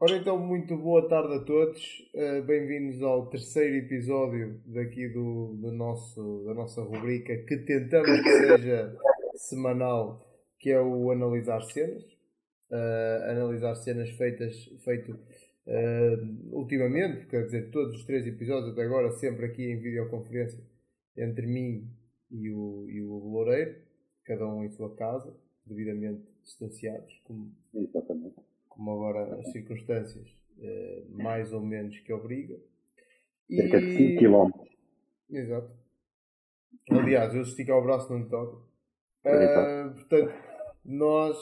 Ora então, muito boa tarde a todos. Uh, Bem-vindos ao terceiro episódio daqui do, do nosso, da nossa rubrica que tentamos que seja semanal, que é o Analisar Cenas. Uh, analisar cenas feitas feito uh, ultimamente, quer dizer, todos os três episódios até agora, sempre aqui em videoconferência entre mim e o, e o Loureiro, cada um em sua casa, devidamente distanciados, como, Exatamente. Como agora as circunstâncias eh, mais ou menos que obrigam. Cerca de 5 km. Exato. Aliás, eu esticar o braço não lhe. Exato. Ah, portanto, nós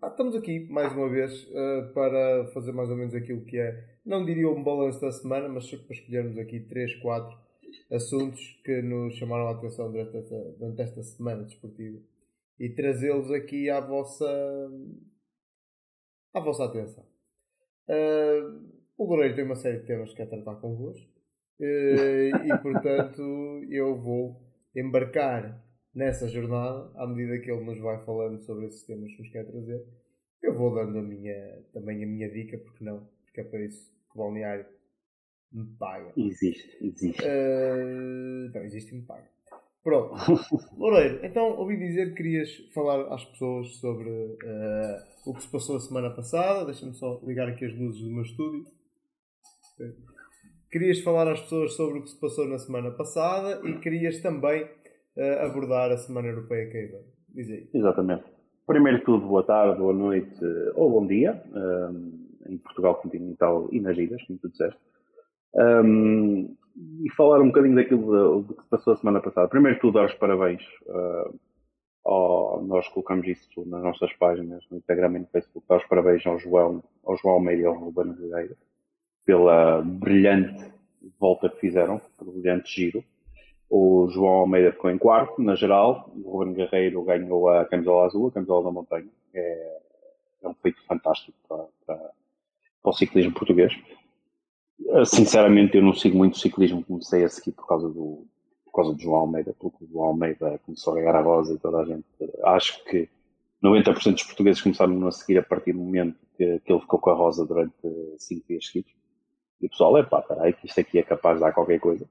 pá, estamos aqui mais uma vez ah, para fazer mais ou menos aquilo que é, não diria um balanço da semana, mas para escolhermos aqui 3, 4 assuntos que nos chamaram a atenção durante esta, durante esta semana desportiva e trazê-los aqui à vossa à vossa atenção. Ah, o Loureiro tem uma série de temas que quer tratar convosco eh, e portanto eu vou embarcar nessa jornada à medida que ele nos vai falando sobre esses temas que nos quer trazer. Eu vou dando a minha, também a minha dica, porque não? Porque é para isso que o balneário me paga. Existe, existe. Não, existe e me paga. Pronto. Loureiro, então ouvi dizer que querias falar às pessoas sobre eh, o que se passou a semana passada. Deixa-me só ligar aqui as luzes do meu estúdio. Querias falar às pessoas sobre o que se passou na semana passada e querias também eh, abordar a Semana Europeia que aí vem. Diz aí. Exatamente. Primeiro de tudo, boa tarde, boa noite ou bom dia, hum, em Portugal continental e nas ilhas, como tu disseste. Hum, e falar um bocadinho daquilo que se passou a semana passada. Primeiro tudo, dar os parabéns. hum, ao- nós colocamos isso nas nossas páginas, no Instagram e no Facebook, dar os parabéns ao João, ao João Almeida e ao Ruben Ribeiro pela brilhante volta que fizeram, pelo brilhante giro. O João Almeida ficou em quarto, na geral. O Ruben Guerreiro ganhou a camisola azul, a camisola da montanha. É, é um feito fantástico para, para, para o ciclismo português. Uh, Sinceramente, eu não sigo muito o ciclismo, comecei a seguir por causa do, por causa do João Almeida, porque o João Almeida começou a ganhar a rosa e toda a gente. Acho que 90% dos portugueses começaram a seguir a partir do momento que, que ele ficou com a rosa durante 5 dias seguidos. E o pessoal, é pá, peraí, que isto aqui é capaz de dar qualquer coisa.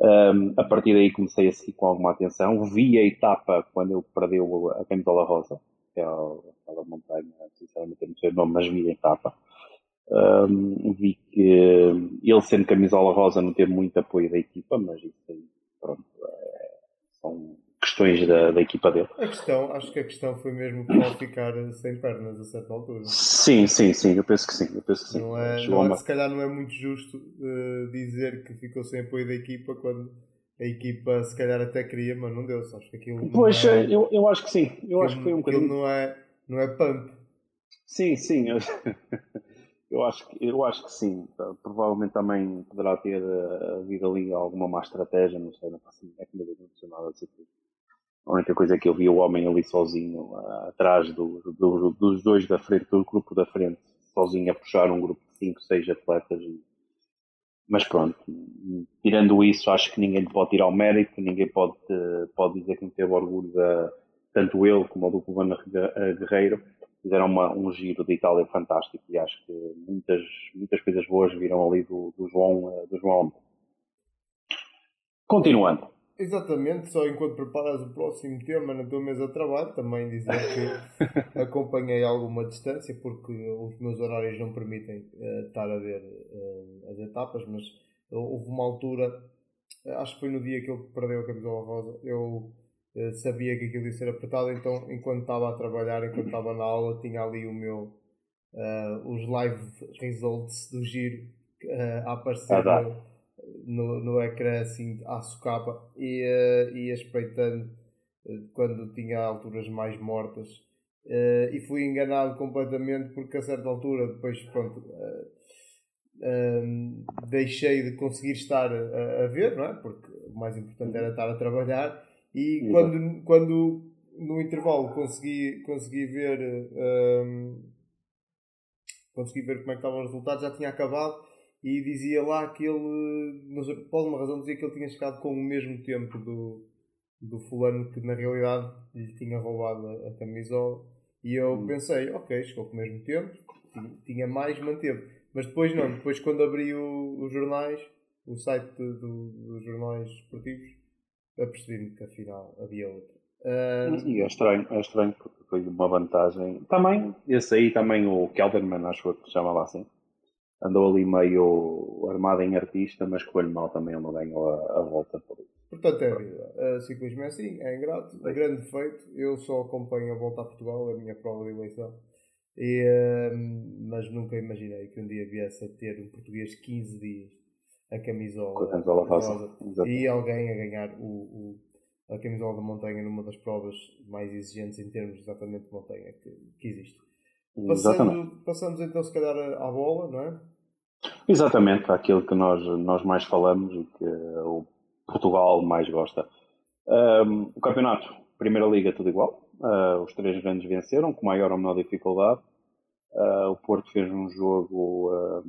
Um, a partir daí comecei a seguir com alguma atenção. Vi a etapa quando ele perdeu a camisola rosa, que é aquela montanha, sinceramente não sei o nome, mas vi a etapa. Um, vi que ele sendo camisola rosa não teve muito apoio da equipa, mas isso aí, pronto, é, são questões da, da equipa dele. A questão, acho que a questão foi mesmo para ele ficar sem pernas a certa altura. Sim, sim, sim, eu penso que sim, eu penso que sim. Não é, não é- se calhar não é muito justo eh, dizer que ficou sem apoio da equipa quando a equipa se calhar até queria, mas não deu. Sabes que aquilo Pois, é, eu, eu acho que sim, eu acho que foi um aquilo bocadinho. não é, não é pump. Sim, sim. Eu, eu acho, que- eu acho que sim. Provavelmente também poderá ter eh, havido ali alguma má estratégia, não sei, não faço é que não aconteceu nada disso aqui. A única coisa é que eu vi o homem ali sozinho, ah, atrás do, do- dos dois da frente, do grupo da frente, sozinho a puxar um grupo de 5, 6 atletas. Mas pronto, tirando isso, acho que ninguém lhe pode tirar o mérito, ninguém pode, eh, pode dizer que não teve orgulho da, tanto ele como o do Cubano Guerreiro fizeram uma- um giro de Itália fantástico e acho que muitas, muitas coisas boas viram ali do, do João, eh, do João. Continuando. Exatamente, só enquanto preparas o próximo tema na tua mesa de trabalho, também dizer que acompanhei alguma distância porque os meus horários não permitem eh, estar a ver eh, as etapas, mas houve uma altura, acho que foi no dia que ele perdeu a camisola rosa, eu sabia que aquilo ia ser apertado, então enquanto estava a trabalhar, enquanto estava na aula, tinha ali o meu, eh, os live results do giro eh, a aparecer Ah, no- no, ecrã assim à socapa e eh, ia espreitando eh, quando tinha alturas mais mortas. Eh, e fui enganado completamente porque a certa altura depois pronto eh, ehm, deixei de conseguir estar a, a ver não é? porque o mais importante era estar a trabalhar e Exato. quando, quando no intervalo consegui, consegui ver ehm, consegui ver como é que estavam os resultados já tinha acabado e dizia lá que ele, por alguma razão, dizia que ele tinha chegado com o mesmo tempo do, do fulano que na realidade lhe tinha roubado a, a camisola E eu pensei, ok, chegou com o mesmo tempo, tinha mais, manteve. Mas depois não, depois quando abri o, os jornais, o site do, dos jornais esportivos, apercebi-me que afinal havia outra. Uh... E é estranho, é estranho porque foi uma vantagem. Também, esse aí também o Kelderman, acho que se chamava assim. Andou ali meio armado em artista, mas correu mal também, ele não ganhou a, a volta por isso. Portanto, é a vida. Uh, ciclismo é assim, é ingrato, é grande defeito. Eu só acompanho a volta a Portugal, a minha prova de eleição. E, uh, mas nunca imaginei que um dia viesse a ter um português 15 dias a camisola, a camisola rosa, e alguém a ganhar o, o, a camisola da montanha numa das provas mais exigentes em termos exatamente de montanha que, que existe. Passando, passamos então se calhar à bola, não é? Exatamente, aquilo que nós, nós mais falamos e que o Portugal mais gosta. Um, o campeonato, Primeira Liga, tudo igual. Uh, os três grandes venceram, com maior ou menor dificuldade. Uh, o Porto fez um jogo uh,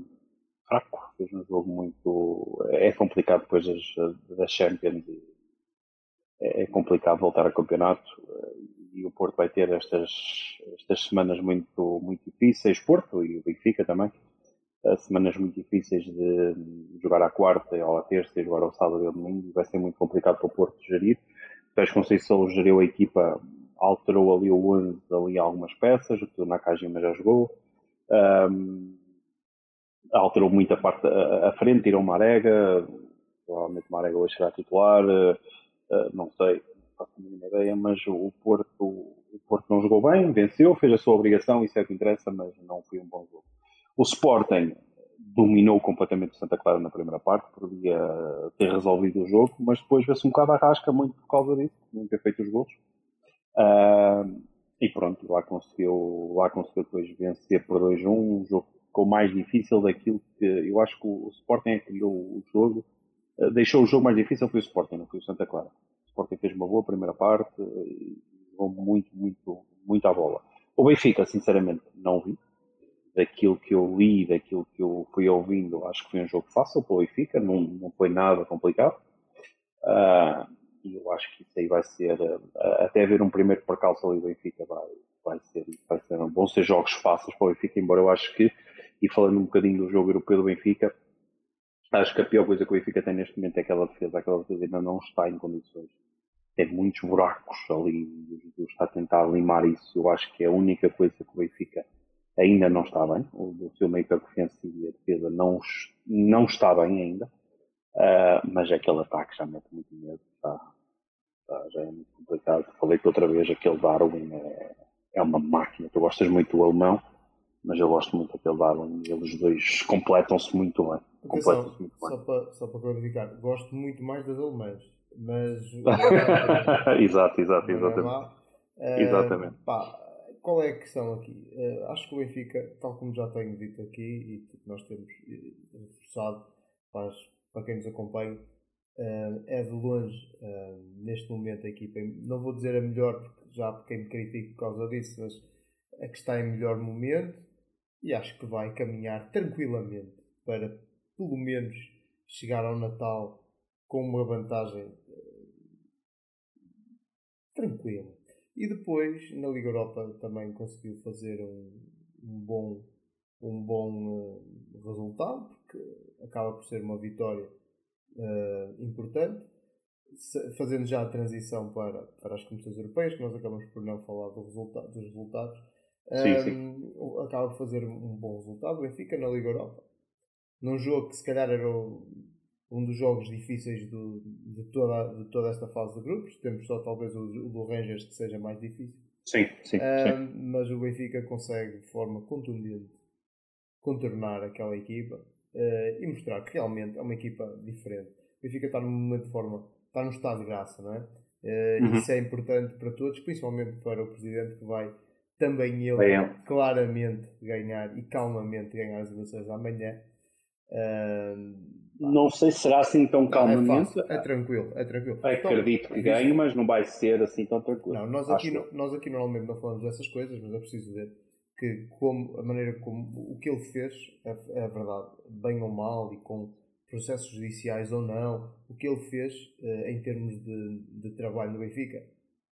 fraco, fez um jogo muito. É complicado depois das, das Champions. É, é complicado voltar ao campeonato e o Porto vai ter estas, estas semanas muito, muito difíceis. Porto e o Benfica também semanas muito difíceis de jogar à quarta ou à terça jogar ao sábado e ao domingo. Vai ser muito complicado para o Porto gerir. O Pérez Conceição geriu a equipa, alterou ali o 11, ali algumas peças, o Nakajima já jogou. Um, alterou muito a parte a frente, tirou Marega, provavelmente Marega hoje será titular, uh, uh, não sei, não faço a mínima ideia, mas o Porto, o Porto não jogou bem, venceu, fez a sua obrigação, isso é o que interessa, mas não foi um bom jogo. O Sporting dominou completamente o Santa Clara na primeira parte, podia ter resolvido o jogo, mas depois vê-se um bocado a rasca muito por causa disso, não ter feito os gols. Uh, e pronto, lá conseguiu, lá conseguiu depois vencer por 2-1, um jogo ficou mais difícil daquilo que eu acho que o, Sporting é que criou o jogo, uh, deixou o jogo mais difícil foi o Sporting, não foi o Santa Clara. O Sporting fez uma boa primeira parte e jogou muito, muito, muito à bola. O Benfica, sinceramente, não vi daquilo que eu li, daquilo que eu fui ouvindo, acho que foi um jogo fácil para o Benfica, não, não foi nada complicado. Uh, e eu acho que isso aí vai ser, uh, até haver um primeiro percalço ali do Benfica, vai, vai, ser, vai ser, vão ser jogos fáceis para o Benfica, embora eu acho que, e falando um bocadinho do jogo europeu do Benfica, acho que a pior coisa que o Benfica tem neste momento é aquela defesa, aquela defesa ainda não está em condições. Tem muitos buracos ali, está a tentar limar isso. Eu acho que é a única coisa que o Benfica ainda não está bem. O, seu meio campo ofensivo e a defesa não, não está bem ainda. Uh, mas aquele ataque já mete muito medo. Está, está, já é muito complicado. Falei-te outra vez, aquele Darwin é, é uma máquina. Tu gostas muito do alemão, mas eu gosto muito daquele Darwin. Eles dois completam-se muito bem. Completam muito bem. Só para, só para clarificar, gosto muito mais das alemãs. Mas. exato, exato, exatamente. É exatamente. Pá, qual é a questão aqui? Uh, acho que o Benfica, tal como já tenho dito aqui e que nós temos eh, reforçado para, para quem nos acompanha, uh, é de longe, neste momento, a equipa, não vou dizer a melhor, porque já quem me critica por causa disso, mas a que está em melhor momento e acho que vai caminhar tranquilamente para, pelo menos, chegar ao Natal com uma vantagem tranquila e depois, na Liga Europa, também conseguiu fazer um, um bom, um bom uh, resultado, porque acaba por ser uma vitória uh, importante, fazendo já a transição para, para as competições europeias, que nós acabamos por não falar do resultado, dos resultados. Sim, sim. acaba por fazer um bom resultado. O Benfica na Liga Europa, num jogo que se calhar era o um dos jogos difíceis do, de, toda, de toda esta fase de grupos. Temos só talvez o, o do Rangers que seja mais difícil. Sim, sim, sim. Mas o Benfica consegue de forma contundente contornar aquela equipa uh, e mostrar que realmente é uma equipa diferente. O Benfica está num momento de forma, está num estado de graça, não é? Uh, uhum. Isso é importante para todos, principalmente para o Presidente que vai também ele Bem, claramente ganhar e calmamente ganhar as eleições amanhã. Uh, não sei se será assim tão calmamente. É, é, tranquilo, é tranquilo. Acredito então, que ganhe, mas não vai ser assim tão tranquilo. Não, nós aqui, nós aqui normalmente não falamos dessas coisas, mas é preciso dizer que como, a maneira como o que ele fez é, é verdade, bem ou mal e com processos judiciais ou não, o que ele fez uh, em termos de, de trabalho no Benfica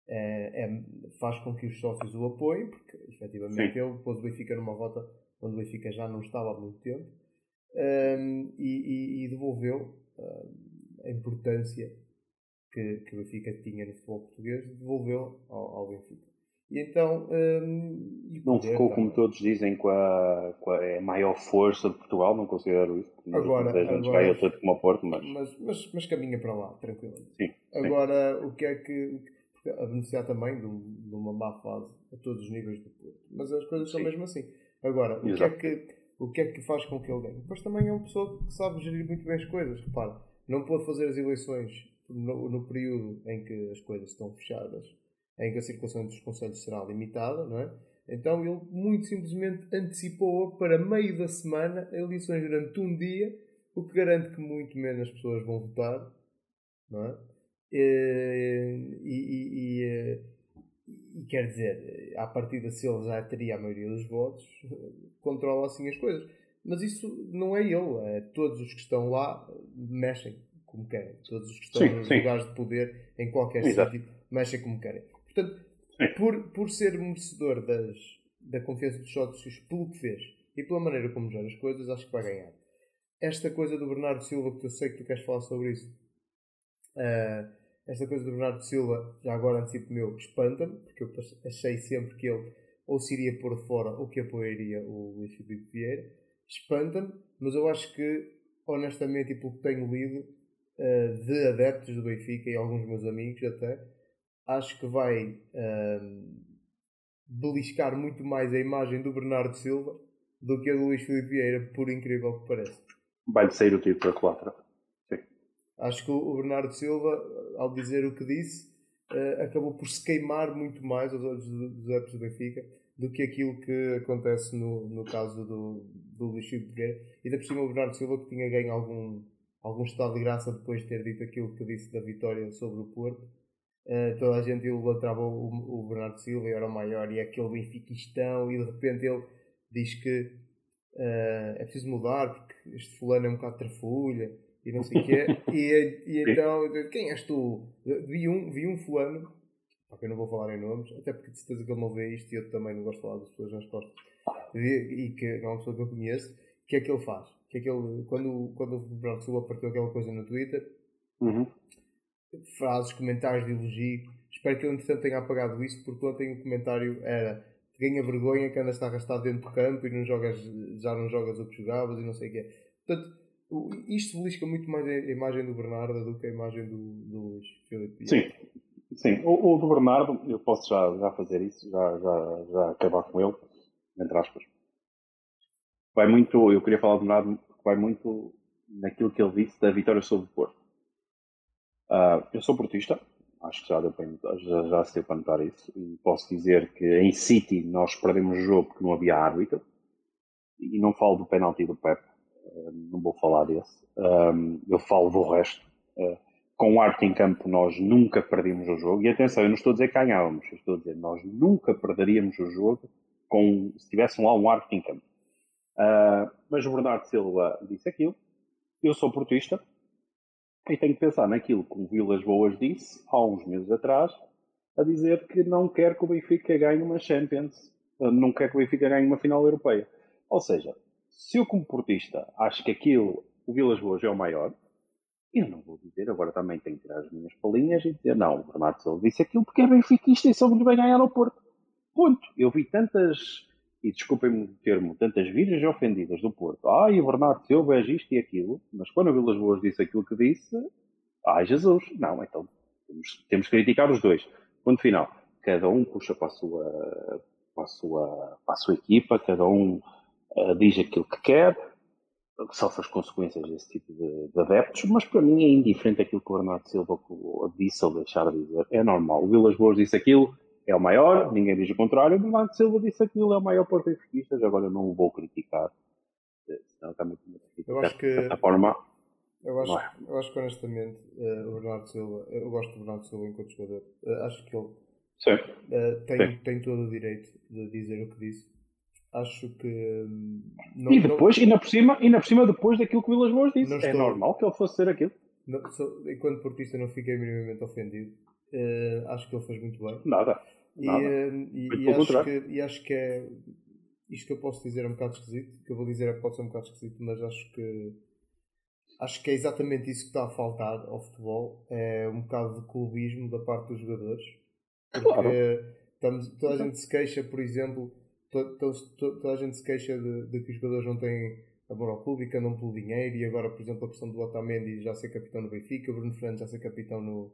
é, é, faz com que os sócios o apoiem, porque efetivamente Sim. ele pôs o Benfica numa rota onde o Benfica já não estava há muito tempo um, e, e, e, devolveu um, a importância que, que o Benfica tinha no futebol português, devolveu ao, ao Benfica. E então. Um, não ficou, como todos dizem, com a, com a, maior força de Portugal, não considero isso. Agora, agora vai tanto como a Porto, mas... Mas, mas, mas caminha para lá, tranquilo. Sim, agora, sim. o que é que. A beneficiar também de, de, uma má fase a todos os níveis do Porto. Mas as coisas sim. são mesmo assim. Agora, o que, é que, o que é que faz com que ele ganhe? Depois também é uma pessoa que sabe gerir muito bem as coisas. Repara, não pôde fazer as eleições no, no período em que as coisas estão fechadas em que a circulação dos conselhos será limitada, não é? Então ele muito simplesmente antecipou para meio da semana eleições durante um dia, o que garante que muito menos pessoas vão votar, não é? E, e, e, e quer dizer, à partida, se ele já teria a maioria dos votos, controla assim as coisas. Mas isso não é ele, é todos os que estão lá mexem como querem. Todos os que estão sim, nos sim. lugares de poder, em qualquer sítio, mexem como querem. Portanto, por, por ser merecedor das, da confiança dos sócios pelo que fez e pela maneira como gera as coisas, acho que vai ganhar. Esta coisa do Bernardo Silva, que eu sei que tu queres falar sobre isso, uh, esta coisa do Bernardo Silva, já agora antecipo meu, espanta-me, porque eu achei sempre que ele ou se iria pôr de fora ou que apoiaria o Luís Filipe Vieira. Espanta-me, mas eu acho que, honestamente, e pelo que tenho lido, uh, de adeptos do Benfica e alguns meus amigos até, acho que vai um, beliscar muito mais a imagem do Bernardo Silva do que a do Luís Filipe Vieira, por incrível que pareça. Vai sair o título da quadra. Acho que o Bernardo Silva, ao dizer o que disse, uh, acabou por se queimar muito mais aos olhos dos adeptos do Benfica do que aquilo que acontece no, no caso do, do Luís Filipe Vieira. E da por cima o Bernardo Silva que tinha ganho algum, algum estado de graça depois de ter dito aquilo que disse da vitória sobre o Porto Uh, toda a gente idolatrava o, o Bernardo Silva e era o maior e é aquele benfiquistão e de repente ele diz que uh, é preciso mudar porque este fulano é um bocado trafulha e não sei o quê e, e então quem és tu? Vi um, vi um fulano que eu não vou falar em nomes até porque de certeza que ele não vê isto e eu também não gosto de falar das pessoas nas costas e, e que é uma pessoa que eu conheço o que é que ele faz? Que é que ele, quando, quando o Bernardo Silva partiu aquela coisa no Twitter uhum frases, comentários de elogio. Espero que ele, entretanto, tenha apagado isso, porque ontem o comentário era ganha vergonha que andas a arrastado dentro do campo e não jogas, já não jogas o que jogavas e não sei o quê. Portanto, isto belisca muito mais a imagem do Bernardo do que a imagem do, do Luís Filipe. Sim, sim. O, o, do Bernardo, eu posso já, já fazer isso, já, já, já acabar com ele, entre aspas. Vai muito, eu queria falar do Bernardo, vai muito naquilo que ele disse da vitória sobre o Porto. Uh, eu sou portista, acho que já, deu para, já, já se deu para notar isso, e posso dizer que em City nós perdemos o jogo porque não havia árbitro, e não falo do penalti do Pep, uh, não vou falar desse, um, eu falo do resto. Uh, com o arte em campo nós nunca perdemos o jogo, e atenção, eu não estou a dizer que ganhávamos, eu estou a dizer nós nunca perderíamos o jogo com, se tivesse lá um arte em campo. mas o Bernardo Silva disse aquilo, eu sou portista, e tenho que pensar naquilo que o Vilas Boas disse há uns meses atrás, a dizer que não quer que o Benfica ganhe uma Champions, eh, não quer que o Benfica ganhe uma final europeia. Ou seja, se eu como portista acho que aquilo, o Vilas Boas é o maior, eu não vou dizer, agora também tenho que tirar as minhas palinhas e dizer, não, o Bernardo Silva disse aquilo porque é benfiquista e soube-lhe vai ganhar no Porto. Ponto. Eu vi tantas e desculpem-me o termo, tantas virgens ofendidas do Porto. Ai, o Bernardo Silva é isto e aquilo, mas quando o Vilas Boas disse aquilo que disse, ai Jesus, não, então temos, temos que criticar os dois. Ponto final. Cada um puxa para a sua, para a sua, para a sua equipa, cada um uh, diz aquilo que quer, sofre as consequências desse tipo de, de, adeptos, mas para mim é indiferente aquilo que o Bernardo Silva disse ou deixar de dizer. É normal. O Vilas Boas disse aquilo, é o maior, ninguém diz o contrário. O Bernardo Silva disse aquilo é o maior por benfiquistas, agora não o vou criticar. Eh, senão está muito Eu acho que. Dessa forma. Eu acho, é. eu acho que honestamente uh, o Bernardo Silva, eu gosto do Bernardo Silva enquanto jogador. Uh, acho que ele uh, tem, tem todo o direito de dizer o que disse. Acho que. Um, não, e depois, não, e, na por cima, e na por cima, depois daquilo que o Vilas Boas disse. É estou, normal que ele fosse ser aquilo. Não, enquanto portista, não fiquei minimamente ofendido Uh, acho que ele fez muito bem. Nada. Nada. E, e, e acho que, e acho que é. Isto que eu posso dizer é um bocado esquisito. Que eu vou dizer é que pode ser um bocado esquisito, mas acho que. Acho que é exatamente isso que está a faltar ao futebol. É um bocado de clubismo da parte dos jogadores. Porque claro. estamos, toda a gente se queixa, por exemplo, toda, a gente se queixa de, de que os jogadores não têm amor ao clube e que andam pelo dinheiro. E agora, por exemplo, a questão do Otamendi já ser capitão no Benfica, o Bruno Fernandes já ser capitão no,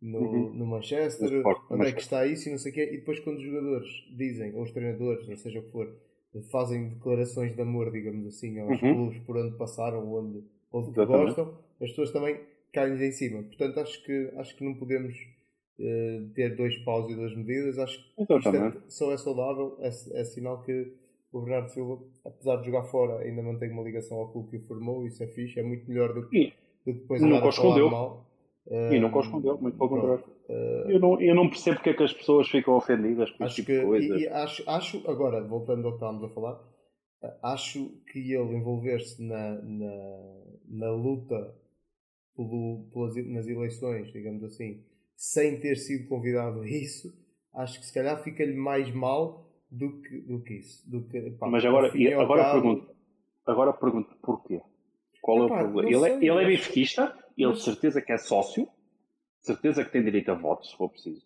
no, uhum. no Manchester, onde é que está isso e não sei o quê. E depois, quando os jogadores dizem, ou os treinadores, ou seja o que for, fazem declarações de amor, digamos assim, aos uhum. clubes por onde passaram, onde, onde que gostam, as pessoas também caem-lhes em cima. Portanto, acho que, acho que não podemos uh, ter dois paus e duas medidas. Acho que isto é, só é saudável, é, é sinal que o Bernardo Silva, apesar de jogar fora, ainda mantém uma ligação ao clube que o formou, isso é fixe, é muito melhor do que, do que depois andar a falar mal. E nunca o escondeu, muito pelo contrário. Uh, eu, não, eu não percebo porque é que as pessoas ficam ofendidas com acho tipo que, coisas. E, e acho, acho, agora, voltando ao que estávamos a falar, acho que ele envolver-se na, na, na luta pelo, pelas, nas eleições, digamos assim, sem ter sido convidado a isso, acho que se calhar fica-lhe mais mal do que, do que isso. Do que, pá, Mas agora, agora, cabo... pergunto, agora pergunto porquê? Qual é, é o problema? Ele, é, ele é benfiquista? ele de certeza que é sócio, certeza que tem direito a voto, se for preciso.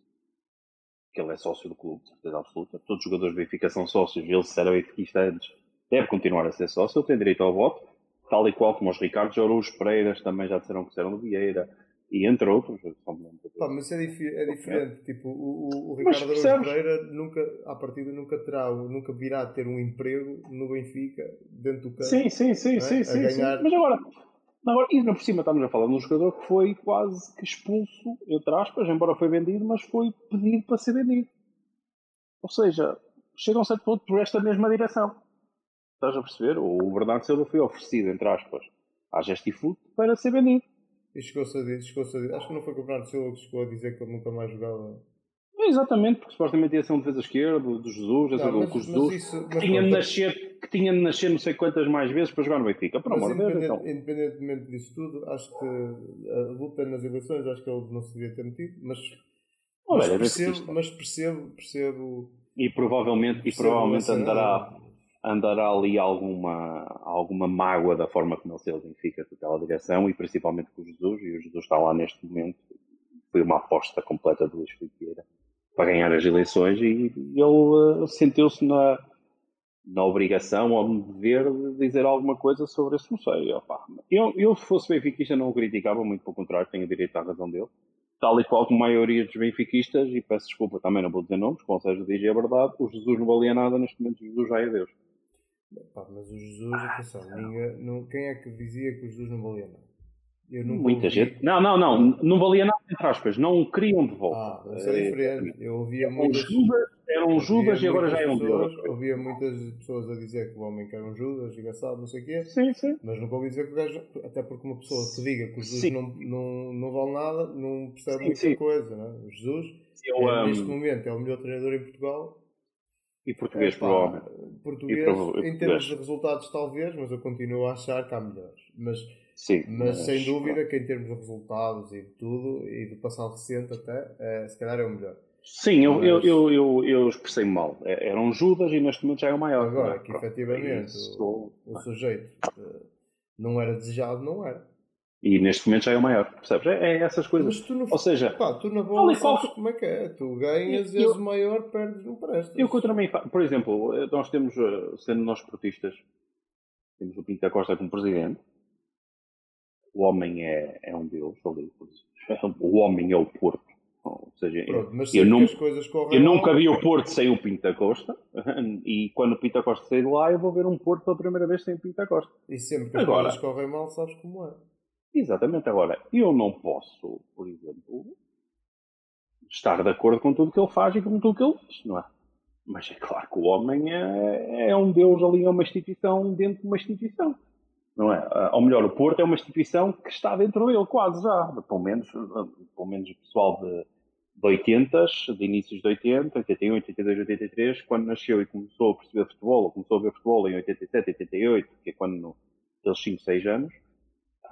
Que ele é sócio do clube, certeza absoluta. Todos os jogadores de Benfica são sócios, ele se era benfiquista antes, deve continuar a ser sócio, ele tem direito ao voto, tal e qual como os Ricardo Araújo Pereiras também já disseram que serão do Vieira, e entre outros. Pá, mas é, dif é diferente. Tipo, o, o, o Ricardo Araújo Pereira nunca, à partida, nunca terá, nunca virá a ter um emprego no Benfica, dentro do campo. Sim, sim, sim, é? sim, sim, ganhar... sim, Mas agora, Agora, e por cima estamos a falar de um jogador que foi quase que expulso, entre aspas, embora foi vendido, mas foi pedido para ser vendido. Ou seja, chegam a um certo ponto por esta mesma direção. Estás a perceber? O Bernardo Silva foi oferecido, entre aspas, à Gestifoot para ser vendido. E chegou-se a chegou a dizer, acho que não foi o Bernardo Silva que chegou a dizer que ele nunca mais jogava Exatamente, porque supostamente ia ser um defesa esquerda do Jesus, não, mas, com Jesus isso, que, tinha de nascer, que tinha de nascer não sei quantas mais vezes para jogar no Benfica. Por amor de Deus, então. Independentemente disso tudo, acho que a luta nas eleições, acho que ele não se devia ter metido, mas, mas, percebo, mas percebo, percebo. E provavelmente, percebo e provavelmente andará, andará ali alguma, alguma mágoa da forma como ele se Benfica com aquela direção e principalmente com o Jesus, e o Jesus está lá neste momento. Foi uma aposta completa do Luís Filipe para ganhar as eleições e ele uh, sentiu-se na, na obrigação ou no dever de dizer alguma coisa sobre sei. Opa, eu, eu, se fosse benfiquista, não o criticava, muito pelo contrário, tenho direito à razão dele. Tal e qual como a maioria dos benfiquistas, e peço desculpa, também não vou dizer nomes, como seja diz a verdade, o Jesus não valia nada, neste momento Jesus já é Deus. Mas o Jesus, atenção, ninguém, não, quem é que dizia que o Jesus não valia nada? Muita ouvi... gente. Não, não, não. Não valia nada, entre aspas. Não queriam de volta. Ah, isso é diferente. Eu ouvia muitas. Judas, eram Judas e agora já é um Deus. Ouvia muitas pessoas a dizer que o homem que era um Judas, engraçado, não sei o quê. Sim, sim. Mas nunca ouvi dizer que o gajo. Até porque uma pessoa que diga que o Jesus não, não, não vale nada, não percebe sim, muita sim. coisa. Não é? O Jesus, eu, é, um... neste momento, é o melhor treinador em Portugal. E português, é, provavelmente. Português, em termos de resultados, talvez, mas eu continuo a achar que há melhores. Mas Sim, mas, mas, sem dúvida que em termos de resultados e de tudo, e do passado recente até, é, se calhar é o melhor. Sim, eu, mas... eu, eu, eu, eu expressei mal. É, Eram Judas e neste momento já é o maior. Agora, é? que efetivamente o, o, sujeito eh, não era desejado, não era. E neste momento já é o maior, percebes? É, é essas coisas. Mas tu não, Ou seja, pá, tu na bola sabes qual... como é que é. Tu ganhas e és o maior, perdes, não prestas. Eu contra mim, por exemplo, nós temos, eh, sendo nós esportistas, temos o Pinto da Costa como presidente, o homem é, é um deus ali. O homem é o Porto. Ou seja, Pronto, eu, não, eu nunca vi o Porto sem o Pinto da Costa e quando o Pinto da Costa sair de lá eu vou ver um Porto pela primeira vez sem o Pinto da Costa. E sempre que as agora, coisas correm mal sabes como é. Exatamente. Agora, eu não posso, por exemplo, estar de acordo com tudo que ele faz e com tudo que ele diz, não é? Mas é claro que o homem é, é um deus ali, é uma instituição dentro de uma instituição não é? Ah, ou melhor, o Porto é uma instituição que está dentro dele, quase já. Pelo menos, pelo menos o pessoal de, de 80, de inícios de 80, 81, 82, 83, quando nasceu e começou a perceber futebol, ou começou a ver futebol em 87, 88, que é quando, aqueles 5, 6 anos,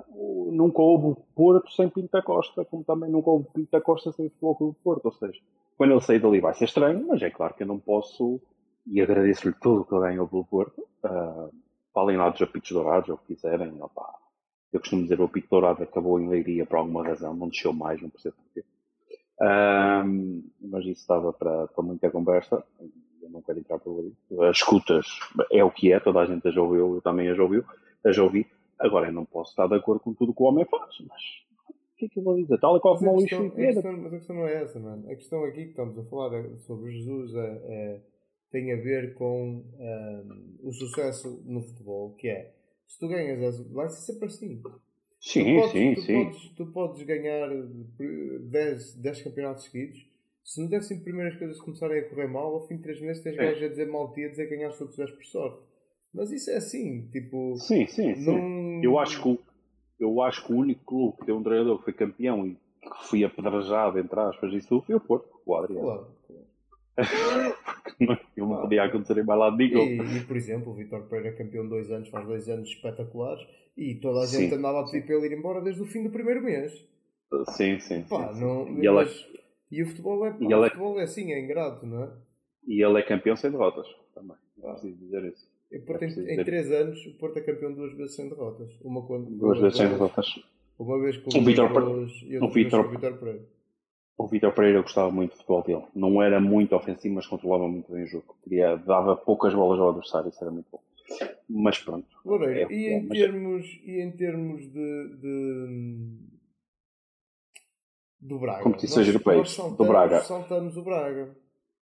nunca houve Porto sem Pinta Costa, como também nunca houve Pinta Costa sem Futebol Clube Porto. Ou seja, quando ele sair dali vai ser estranho, mas é claro que eu não posso, e agradeço-lhe tudo que ele ganhou pelo Porto, uh, falem lá dos apitos dourados, ou o que quiserem, opa, eu costumo dizer o apito dourado acabou em Leiria por alguma razão, não desceu mais, não percebo porquê. Um, mas isso estava para, para muita conversa, eu não quero entrar por ali. As escutas é o que é, toda a gente as ouviu, eu também as ouviu, as ouvi. Agora eu não posso estar de acordo com tudo que o homem faz, mas o que é que eu vou dizer? Tal e qual como o lixo Mas a questão não é essa, mano. A questão aqui que estamos a falar é sobre Jesus é, é, tem a ver com um, o sucesso no futebol, que é se tu ganhas, vai ser sempre assim. Sim, podes, sim, tu sim. Podes, tu podes ganhar 10, 10 campeonatos seguidos. Se no décimo primeiras coisas começarem a correr mal, ao fim de 3 meses tens é. gajos a dizer mal a dizer que ganhaste o que fizeste por sorte. Mas isso é assim, tipo. Sim, sim. Eu, acho que, eu acho que o único clube que tem um treinador que foi campeão e que foi apedrejado, entre aspas, isso foi o Porto, o Adriano. Claro, claro. não, podia acontecer em lado nenhum. E, e, por exemplo, o Vitor Pereira é campeão dois anos, faz dois anos espetaculares e toda a gente sim. andava a pedir para ele ir embora desde o fim do primeiro mês. Sim, sim. Pá, sim, não, sim. E, mas, é... e, o futebol é, pá, o é- futebol é assim, é ingrato, não é? E ele é campeão sem derrotas também. Não preciso dizer isso. O Porto em, em três anos, o Porto é campeão duas vezes sem derrotas. Uma quando, duas vezes sem derrotas. Uma vez com o Vitor Pereira. O Vitor Pereira gostava muito do futebol dele. Não era muito ofensivo, mas controlava muito bem o jogo. Queria, dava poucas bolas ao adversário, isso era muito bom. Mas pronto. Loureiro, é, e, em mas... termos, e em termos de, de do Braga. Competições europeias. Do Braga. Saltamos o Braga.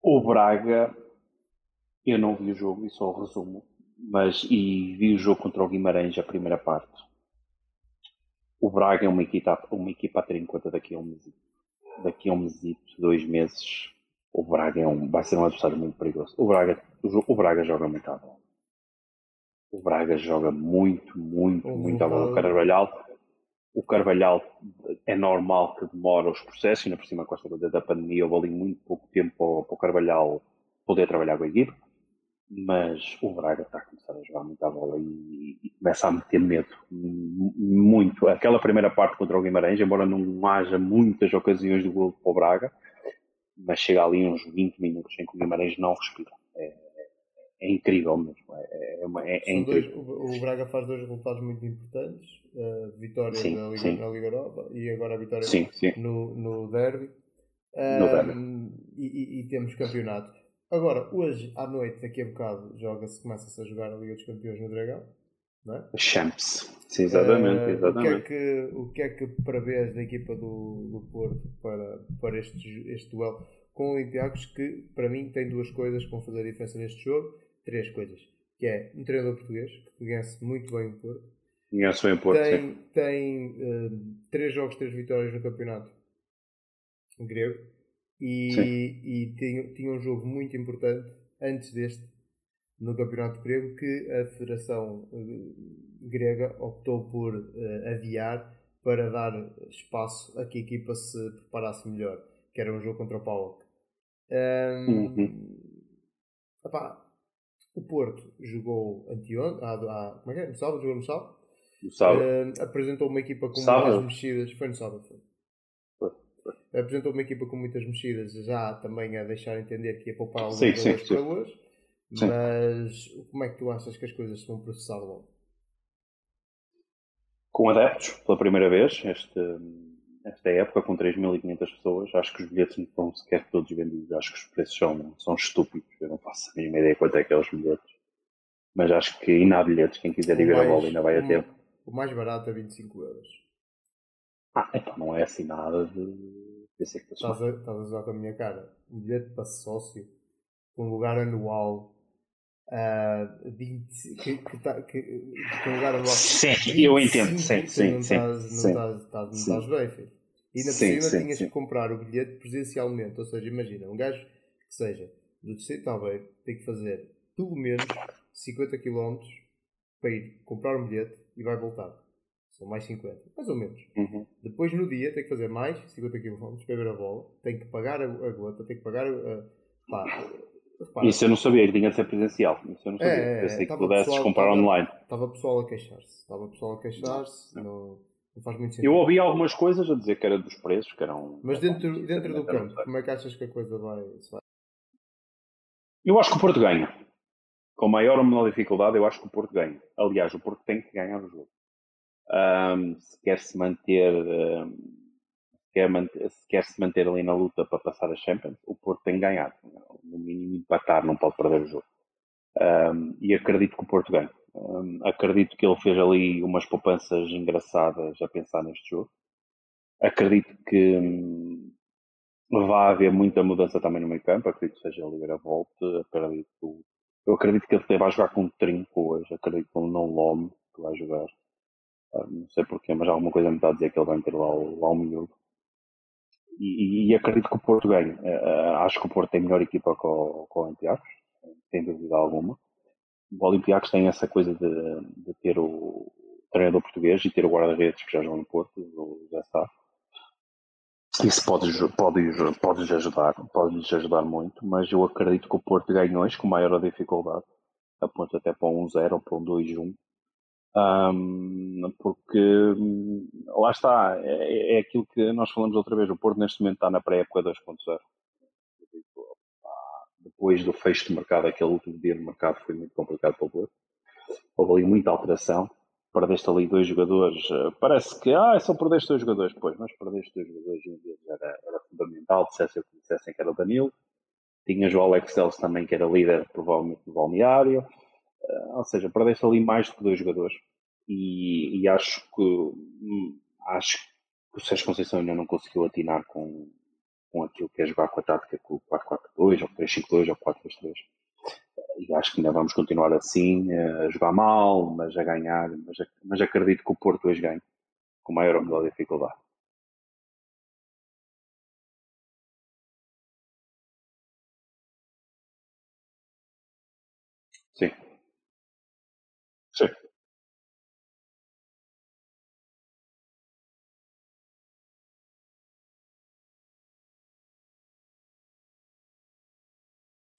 O Braga eu não vi o jogo e só o resumo, mas e vi o jogo contra o Guimarães a primeira parte. O Braga é uma equipa, uma equipa a ter em conta daqui a um mês. Daqui a um mês, dois meses, o Braga é um, vai ser um adversário muito perigoso. O Braga, o, o Braga joga muito à bola. O Braga joga muito, muito, uhum. muito à bola. O Carvalhal, o Carvalhal é normal que demora os processos, ainda por cima com esta coisa da pandemia, houve ali muito pouco tempo para o Carvalhal poder trabalhar com a equipe mas o Braga está a começar a jogar muita bola e, e, começa a meter medo muito. Aquela primeira parte contra o Guimarães, embora não haja muitas ocasiões de gol para o Braga, mas chega ali uns 20 minutos em que o Guimarães não respira. É, é incrível mesmo. É, é, uma, é, é incrível. Dois, o Braga faz dois resultados muito importantes: a vitória sim, na, Liga, na Liga Europa e agora a vitória sim, sim. No, no Derby. No derby. e, e, e temos campeonato. Agora, hoje à noite, daqui a bocado, joga-se, começa-se a jogar a Liga dos Campeões no Dragão. Não é? Champs. Sim, exatamente, exatamente. Uh, o, que é que, o que é que prevês da equipa do, do Porto para, para este, este duelo com o Olympiacos que, para mim, tem duas coisas que vão fazer a diferença neste jogo. Três coisas. Que é um treinador português, que conhece muito bem o Porto. Conhece bem o Porto, Tem, sim. tem uh, três jogos, três vitórias no campeonato grego e, e tinha, tinha um jogo muito importante antes deste no campeonato grego que a Federação uh, Grega optou por uh, adiar para dar espaço a que a equipa se preparasse melhor, que era um jogo contra o PAOK. Um, uhum. o Porto jogou anteontem, ah, ah, como é que é? No sábado, jogou no sábado. No sábado. Uh, apresentou uma equipa com sábado. muitas mexidas. Foi no sábado, foi apresentou uma equipa com muitas mexidas, já também a deixar entender que ia poupar alguns sim, sim, sim. Mas como é que tu achas que as coisas se vão processar logo? Com adeptos, pela primeira vez, este, esta época, com 3.500 pessoas, acho que os bilhetes não estão sequer todos vendidos. Acho que os preços são, são estúpidos. Eu não faço a mínima ideia quanto é que é os bilhetes. Mas acho que ainda há bilhetes. Quem quiser ir ver a bola ainda vai a tempo. O mais barato é 25 euros. Ah, então não é assim nada de Pensei que estás a, estás a usar com a minha cara. Um bilhete para sócio, um lugar anual. Uh, 20, que, que, tá, que, que um lugar anual. Sim, 25, eu entendo. Sim, sim, não sim. Estás, não sim. Estás, estás, não estás bem, filho. E na sim, cima tinhas sim. que comprar o bilhete presencialmente. Ou seja, imagina, um gajo que seja do Distrito de Aveiro tem que fazer pelo menos 50 km para ir comprar um bilhete e vai voltar. São mais 50, mais ou menos. Uhum. Depois no dia tem que fazer mais 50 km para ver a bola, tem que pagar a, a gota, tem que pagar a, pá, Repara, Isso eu não sabia, que tinha de ser presencial. Isso eu não sabia. É, Pensei que pudesses pessoal, comprar tava, online. Estava pessoal a queixar-se. Estava pessoal a queixar-se. Não, não, não, faz muito sentido. Eu ouvi algumas coisas a dizer que era dos preços, que eram. Mas dentro, dentro do campo, como é que achas que a coisa vai, vai? Eu acho que o Porto ganha. Com maior ou menor dificuldade, eu acho que o Porto ganha. Aliás, o Porto tem que ganhar o jogo. Um, se quer se manter. Um, se quer se manter ali na luta para passar a Champions, o Porto tem que ganhar. No mínimo empatar, não pode perder o jogo. Um, e acredito que o Porto ganha. Um, acredito que ele fez ali umas poupanças engraçadas a pensar neste jogo. Acredito que hum, vai haver muita mudança também no meio campo. Acredito que seja ali a volta. Acredito, eu acredito que ele vai jogar com um trinco hoje. Acredito que ele não lome que vai jogar. Um, não sei porquê, mas alguma coisa me está a dizer que ele vai meter lá o, lá o miúdo e, e, acredito que o Porto ganhe. Uh, acho que o Porto tem melhor equipa com, com o Olympiacos, sem dúvida alguma. O Olympiacos tem essa coisa de, de ter o treinador português e ter o guarda-redes que já jogam no Porto, o Zé Sá. Isso pode, pode, pode lhes ajudar, pode lhes ajudar muito, mas eu acredito que o Porto ganhe hoje com maior dificuldade, aponta até para um 1-0 ou para um 2-1 um, porque hum, lá está, é, é, aquilo que nós falamos outra vez. O Porto neste momento está na pré-época 2.0. Depois do fecho de mercado, aquele último dia de mercado foi muito complicado para o Porto. Houve ali muita alteração. Perdeste ali dois jogadores. Eh, parece que ah, só perdeste dois jogadores. Pois, mas perdeste dois jogadores e um deles era, era fundamental. Dissessem que dissessem que era o Danilo. Tinhas o Alex Teles também, que era líder, provavelmente, do balneário. Uh, ou seja, perdeste ali mais do que dois jogadores. E, e acho que hum, acho que o Sérgio Conceição ainda não conseguiu atinar com, com aquilo que é jogar com a tática com o 4-4-2 ou 3-5-2 ou 4-3-3 e acho que ainda vamos continuar assim a jogar mal, mas a ganhar mas, mas acredito que o Porto hoje ganhe com maior ou menor dificuldade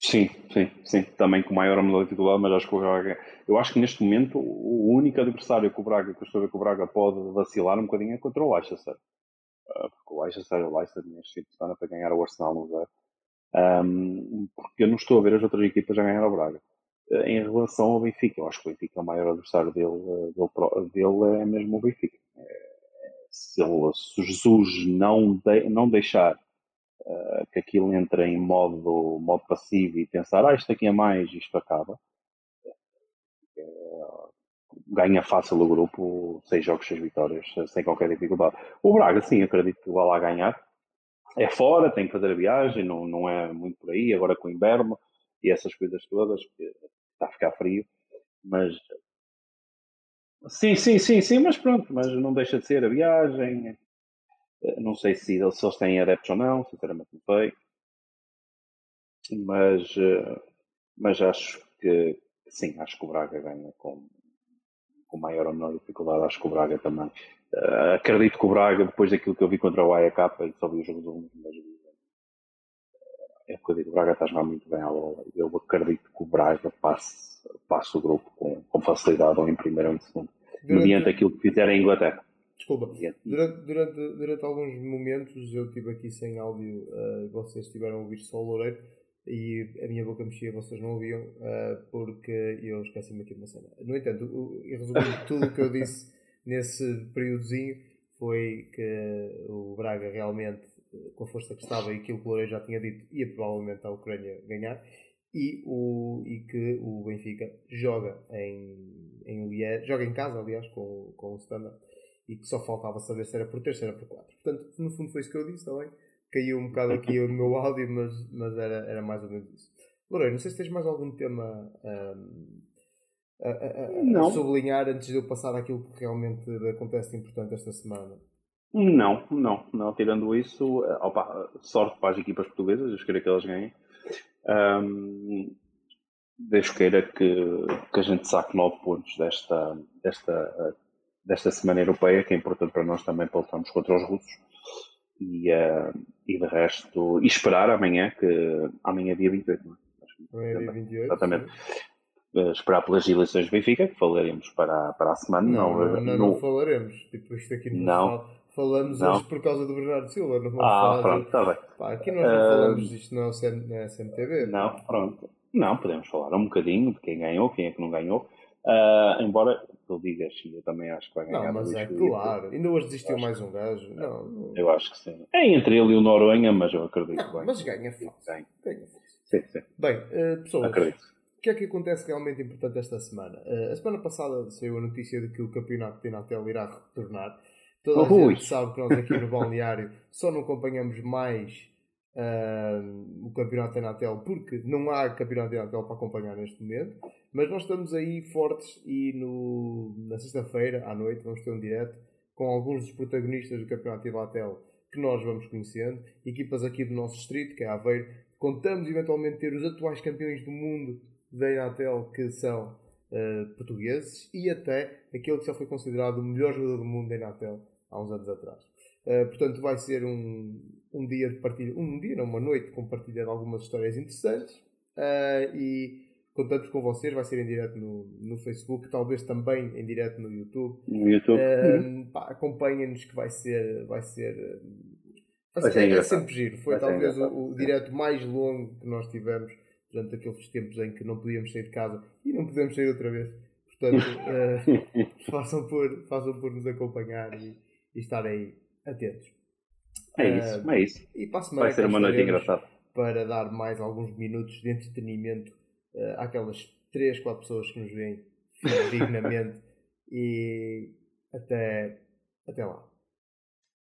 Sim, sim, sim. Também com maior dificuldade, mas acho que o Braga. Eu acho que neste momento o único adversário que o Braga, que eu estou a ver que o Braga pode vacilar um bocadinho é contra o Leicester. Uh, porque o Leicester, o Leicester neste fim de semana para ganhar o Arsenal no zero. Um, porque eu não estou a ver as outras equipas a ganhar o Braga. Uh, em relação ao Benfica, eu acho que o Benfica, é o maior adversário dele, uh, dele, dele é mesmo o Benfica. É, se, ele, se Jesus não, de, não deixar que aquilo entra em modo, modo passivo e pensar, ah, isto aqui é mais, isto acaba. Uh, ganha fácil o grupo, seis jogos, seis vitórias, sem qualquer dificuldade. O Braga, sim, acredito que vai lá ganhar. É fora, tem que fazer a viagem, não, não é muito por aí, agora com o inverno e essas coisas todas, está a ficar frio, mas Sim, sim, sim, sim, mas pronto, mas não deixa de ser a viagem, não sei se, se eles têm adeptos ou não, sinceramente não sei. Mas, eh, mas acho que sim, acho que o Braga ganha com, com maior ou menor dificuldade. Acho que o Braga também. Uh, acredito que o Braga, depois daquilo que eu vi contra o AEK, e só vi o jogo do 1, mas é porque eu digo, o Braga está a jogar muito bem à bola. Eu acredito que o Braga passe, passe o grupo com, com facilidade, ou em primeiro ou em segundo, mediante aquilo que fizer a Inglaterra. Desculpa, durante, durante, durante alguns momentos eu estive aqui sem áudio, uh, vocês estiveram a ouvir só o Loureiro e a minha boca mexia, vocês não ouviam, uh, porque eu esqueci-me aqui de uma cena. No entanto, e resumindo tudo o que eu disse nesse períodozinho foi que o Braga realmente, com a força que estava e aquilo que o Loureiro já tinha dito, ia provavelmente a Ucrânia ganhar e, o, e que o Benfica joga em, em Liège, joga em casa, aliás, com, com o Standard e que só faltava saber se era por 3 se era por 4. Portanto, no fundo foi isso que eu disse também. Caiu um bocado aqui o meu áudio, mas, mas era, era mais ou menos isso. Lorena, não sei se tens mais algum tema um, a, a, a, sublinhar antes de eu passar aquilo que realmente acontece importante esta semana. Não, não, não. Tirando isso, eh, opa, sorte para as equipas portuguesas, eu espero que elas ganhem. Um, Deus queira que, que a gente saque 9 pontos desta, desta desta Semana Europeia, que é importante para nós também para lutarmos contra os russos. E, uh, e de resto, e esperar amanhã, que amanhã é dia 28, não é? Acho é dia 28. Exatamente. Uh, esperar pelas eleições de Benfica, que falaremos para, para a semana. Não, não, não, não, não falaremos. Tipo, isto aqui não. Fala, falamos não. hoje por causa do Bernardo Silva. Não vamos ah, falar pronto, está bem. Pá, aqui nós não uh, falamos disto, não é CMTV. Não, pronto. Não, podemos falar um bocadinho de quem ganhou, quem é que não ganhou. Uh, embora tu digas, eu também acho que vai ganhar. Não, mas é claro. Ainda hoje desistiu mais um gajo. Não, Eu acho que sim. É entre ele e o Noronha, mas eu acredito não, bem. Mas ganha fácil. Ganha. Sim, sim. Bem, uh, pessoas. Acredito. O que é que acontece realmente importante esta semana? Uh, a semana passada saiu a notícia de que o campeonato de Natal irá retornar. Toda a Ui. gente sabe que nós aqui no balneário só não acompanhamos mais o campeonato da Natel, porque não há campeonato da Natel para acompanhar neste momento, mas nós estamos aí fortes e no, na sexta-feira à noite vamos ter um direto com alguns dos protagonistas do campeonato da Natel que nós vamos conhecendo, equipas aqui do nosso distrito, que é Aveiro. Contamos eventualmente ter os atuais campeões do mundo da Inatel, que são uh, portugueses, e até aquele que já foi considerado o melhor jogador do mundo da Inatel há uns anos atrás. Uh, portanto, vai ser um, um dia de partilha, um dia, não, uma noite com partilha de algumas histórias interessantes uh, e contamos com vocês, vai ser em direto no, no Facebook, talvez também em direto no YouTube. No YouTube. Uh, Acompanhem-nos que vai ser, vai ser, vai ser, é, sempre giro. Foi vai talvez o, o direto mais longo que nós tivemos durante aqueles tempos em que não podíamos sair de casa e não podemos sair outra vez. Portanto, uh, façam, por, façam por nos acompanhar e, e estarem atentos. É isso, uh, é isso. E para a semana Vai ser uma noite engraçada. Para dar mais alguns minutos de entretenimento uh, àquelas 3, 4 pessoas que nos veem dignamente. e até, até lá.